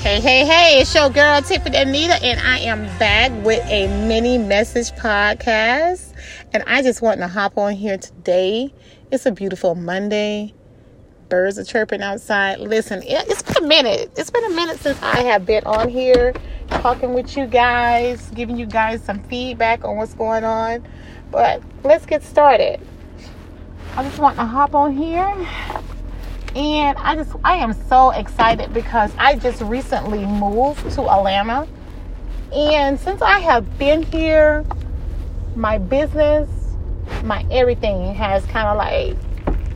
Hey, hey, hey, it's your girl Tiffany Anita, and I am back with a mini message podcast. And I just want to hop on here today. It's a beautiful Monday. Birds are chirping outside. Listen, it's been a minute. It's been a minute since I have been on here talking with you guys, giving you guys some feedback on what's going on. But let's get started. I just want to hop on here and I just I am so excited because I just recently moved to Atlanta. And since I have been here, my business, my everything has kind of like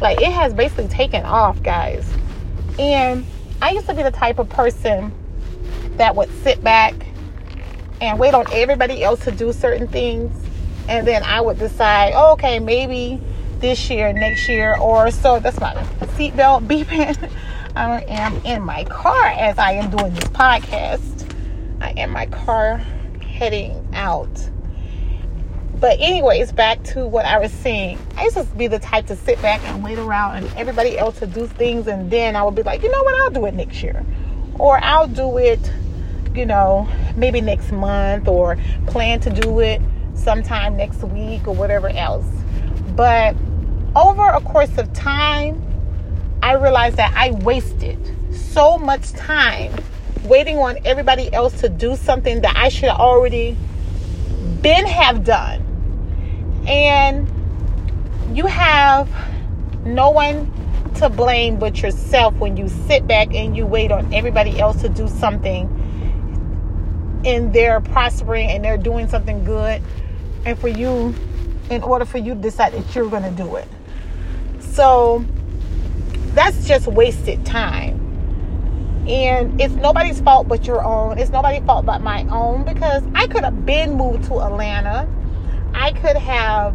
like it has basically taken off, guys. And I used to be the type of person that would sit back and wait on everybody else to do certain things and then I would decide, oh, okay, maybe this year, next year, or so. That's my seatbelt beeping. I am in my car as I am doing this podcast. I am my car heading out. But anyways, back to what I was saying. I used to be the type to sit back and wait around and everybody else to do things and then I would be like, you know what, I'll do it next year. Or I'll do it, you know, maybe next month or plan to do it sometime next week or whatever else. But over a course of time, I realized that I wasted so much time waiting on everybody else to do something that I should already been have done. And you have no one to blame but yourself when you sit back and you wait on everybody else to do something and they're prospering and they're doing something good and for you in order for you to decide that you're going to do it. So that's just wasted time. And it's nobody's fault but your own. It's nobody's fault but my own because I could have been moved to Atlanta. I could have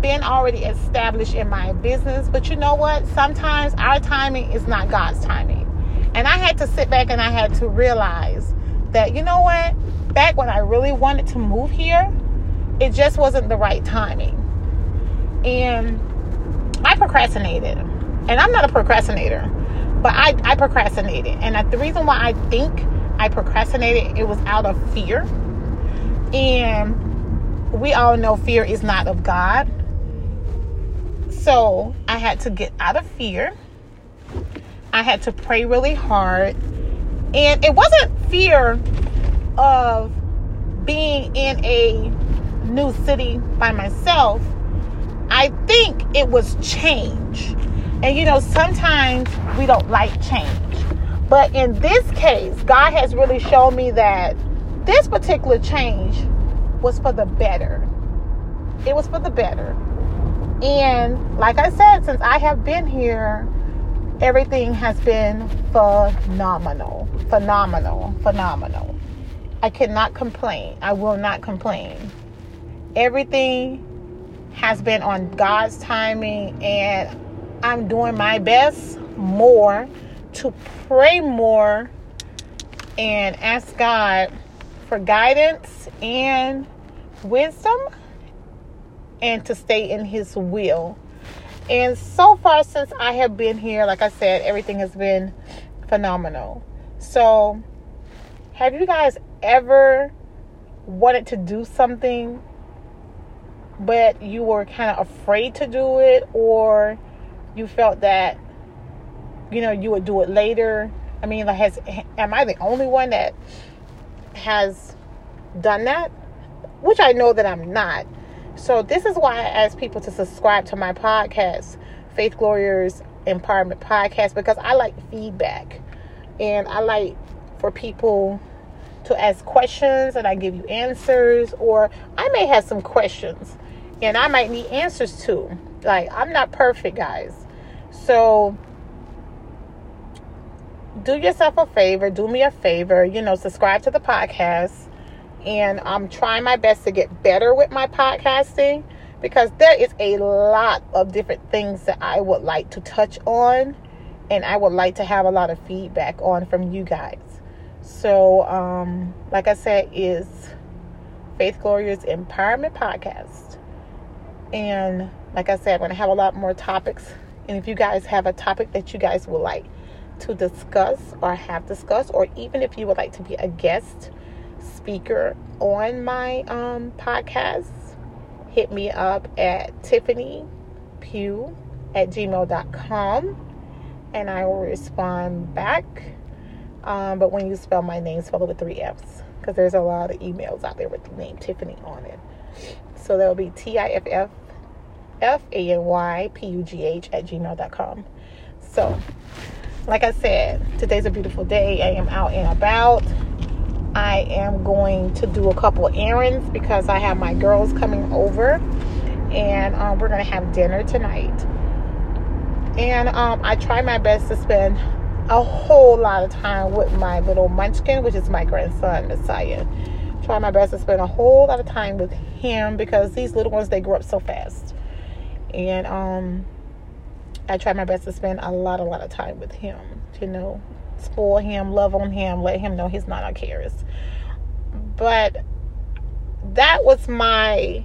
been already established in my business. But you know what? Sometimes our timing is not God's timing. And I had to sit back and I had to realize that, you know what? Back when I really wanted to move here, it just wasn't the right timing. And I procrastinated. And I'm not a procrastinator, but I, I procrastinated. And the reason why I think I procrastinated, it was out of fear. And we all know fear is not of God. So I had to get out of fear. I had to pray really hard. And it wasn't fear of being in a new city by myself, I think it was change. And you know, sometimes we don't like change. But in this case, God has really shown me that this particular change was for the better. It was for the better. And like I said, since I have been here, everything has been phenomenal. Phenomenal. Phenomenal. I cannot complain. I will not complain everything has been on God's timing, and I'm doing my best more to pray more and ask God for guidance and wisdom and to stay in His will. And so far, since I have been here, like I said, everything has been phenomenal. So, have you guys ever wanted to do something but you were kind of afraid to do it or you felt that you know you would do it later? I mean like has am i the only one that has done that? Which i know that i'm not. So this is why i ask people to subscribe to my podcast faith glorious empowerment podcast because i like feedback. And i like for people to ask questions and I give you answers, or I may have some questions and I might need answers to. Like, I'm not perfect, guys. So, do yourself a favor, do me a favor, you know, subscribe to the podcast. And I'm trying my best to get better with my podcasting because there is a lot of different things that I would like to touch on and I would like to have a lot of feedback on from you guys. So, um, like I said, is Faith Glorious Empowerment Podcast. And like I said, I'm going to have a lot more topics. And if you guys have a topic that you guys would like to discuss or have discussed, or even if you would like to be a guest speaker on my um, podcast, hit me up at Tiffany Pugh at gmail.com and I will respond back. Um, but when you spell my name, spell it with three F's because there's a lot of emails out there with the name Tiffany on it. So that'll be T I F F F A Y P U G H at gmail.com. So, like I said, today's a beautiful day. I am out and about. I am going to do a couple errands because I have my girls coming over and um, we're going to have dinner tonight. And um, I try my best to spend a whole lot of time with my little munchkin, which is my grandson, Messiah. Try my best to spend a whole lot of time with him because these little ones, they grow up so fast. And um, I try my best to spend a lot, a lot of time with him, you know, spoil him, love on him, let him know he's not our cares. But that was my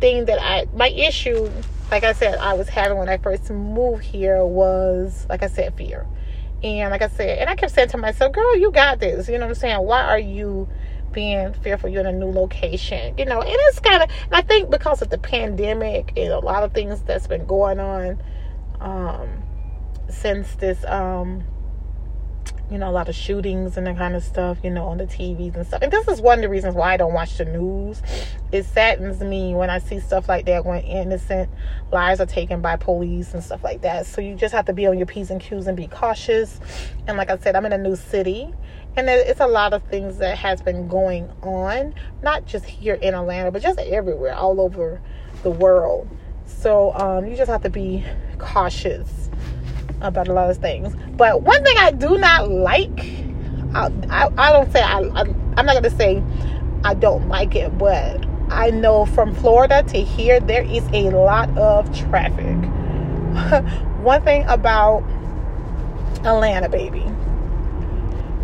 thing that I, my issue like I said, I was having when I first moved here was, like I said, fear. And like I said, and I kept saying to myself, girl, you got this. You know what I'm saying? Why are you being fearful you're in a new location? You know, and it's kind of, I think because of the pandemic and a lot of things that's been going on um, since this, um, you know, a lot of shootings and that kind of stuff, you know, on the TVs and stuff. And this is one of the reasons why I don't watch the news. It saddens me when I see stuff like that when innocent lives are taken by police and stuff like that. So you just have to be on your P's and Q's and be cautious. And like I said, I'm in a new city. And it's a lot of things that has been going on, not just here in Atlanta, but just everywhere, all over the world. So um, you just have to be cautious about a lot of things. But one thing I do not like, I, I, I don't say I, I, I'm not gonna say I don't like it, but I know from Florida to here there is a lot of traffic. one thing about Atlanta, baby,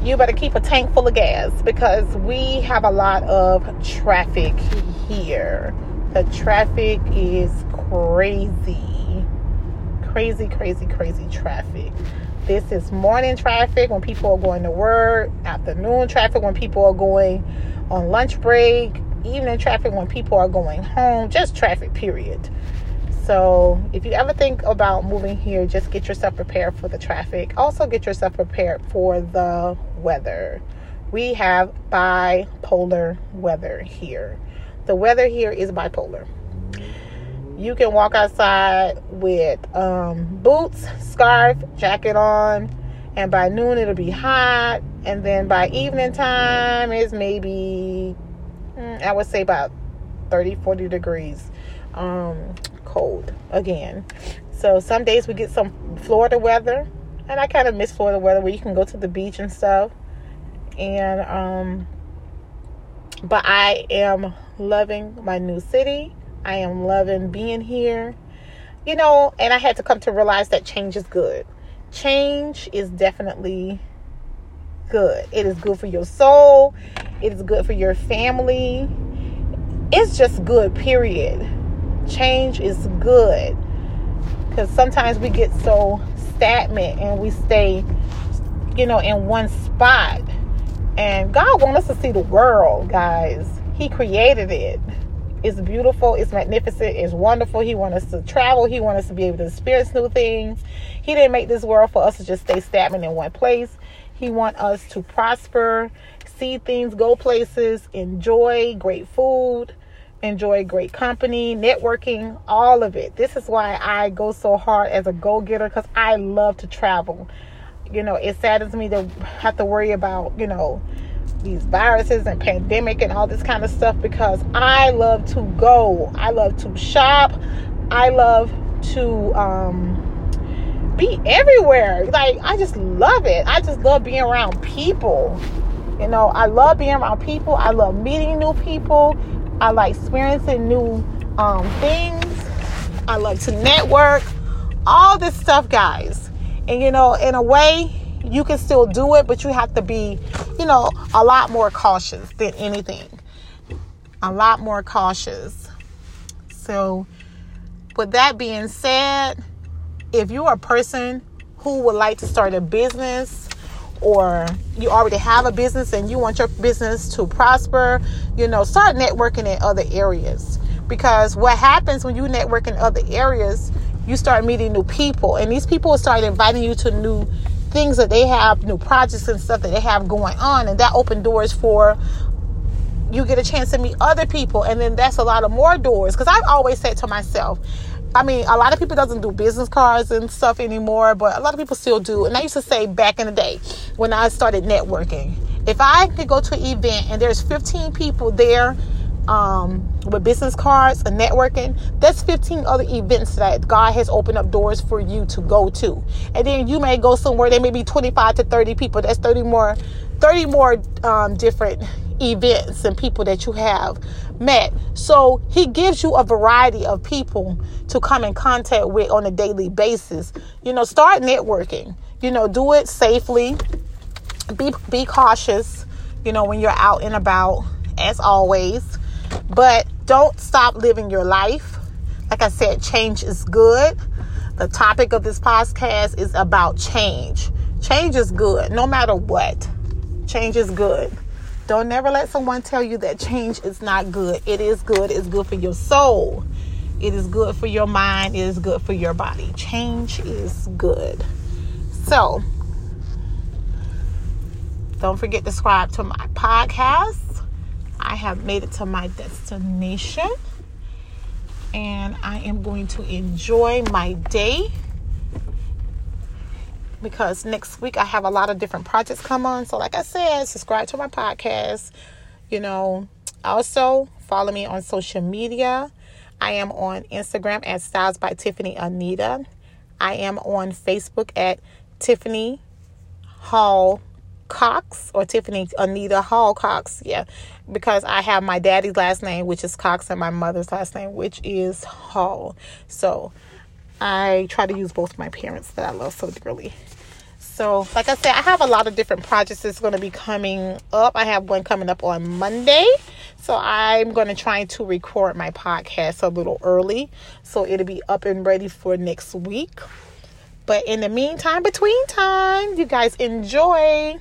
you better keep a tank full of gas because we have a lot of traffic here. The traffic is crazy crazy, crazy, crazy traffic. This is morning traffic when people are going to work, afternoon traffic when people are going on lunch break, evening traffic when people are going home, just traffic, period. So, if you ever think about moving here, just get yourself prepared for the traffic. Also, get yourself prepared for the weather. We have bipolar weather here. The weather here is bipolar you can walk outside with um, boots, scarf, jacket on, and by noon it'll be hot. And then by evening time, it's maybe, mm, I would say about 30, 40 degrees um, cold again. So some days we get some Florida weather, and I kind of miss Florida weather where you can go to the beach and stuff. And, um, but I am loving my new city. I am loving being here. You know, and I had to come to realize that change is good. Change is definitely good. It is good for your soul, it is good for your family. It's just good, period. Change is good. Because sometimes we get so stagnant and we stay, you know, in one spot. And God wants us to see the world, guys. He created it. It's beautiful. It's magnificent. It's wonderful. He wants us to travel. He wants us to be able to experience new things. He didn't make this world for us to just stay stagnant in one place. He wants us to prosper, see things, go places, enjoy great food, enjoy great company, networking, all of it. This is why I go so hard as a go getter because I love to travel. You know, it saddens me to have to worry about, you know, these viruses and pandemic and all this kind of stuff because I love to go. I love to shop. I love to um, be everywhere. Like I just love it. I just love being around people. You know, I love being around people. I love meeting new people. I like experiencing new um, things. I like to network. All this stuff, guys. And you know, in a way, you can still do it, but you have to be, you know, a lot more cautious than anything. A lot more cautious. So, with that being said, if you're a person who would like to start a business or you already have a business and you want your business to prosper, you know, start networking in other areas. Because what happens when you network in other areas, you start meeting new people, and these people start inviting you to new things that they have, new projects and stuff that they have going on, and that open doors for you get a chance to meet other people. And then that's a lot of more doors. Because i've always said to myself I mean, a lot of people doesn't do business cards and stuff anymore, but a lot of people still do. And I used to say back in the day when I started networking, if I could go to an event and there's 15 people there um, with business cards and networking, that's 15 other events that God has opened up doors for you to go to. And then you may go somewhere, there may be 25 to 30 people. That's 30 more, 30 more um, different events and people that you have met. So he gives you a variety of people to come in contact with on a daily basis. You know, start networking. You know, do it safely. Be be cautious, you know, when you're out and about as always. But don't stop living your life. Like I said, change is good. The topic of this podcast is about change. Change is good no matter what. Change is good. Don't never let someone tell you that change is not good. It is good. It's good for your soul. It is good for your mind. It is good for your body. Change is good. So, don't forget to subscribe to my podcast. I have made it to my destination. And I am going to enjoy my day because next week I have a lot of different projects come on. So, like I said, subscribe to my podcast. You know, also follow me on social media. I am on Instagram at Styles by Tiffany Anita. I am on Facebook at Tiffany Hall Cox or Tiffany Anita Hall Cox. Yeah, because I have my daddy's last name, which is Cox, and my mother's last name, which is Hall. So I try to use both my parents that I love so dearly. So, like I said, I have a lot of different projects that's going to be coming up. I have one coming up on Monday. So, I'm going to try to record my podcast a little early. So, it'll be up and ready for next week. But in the meantime, between time, you guys enjoy.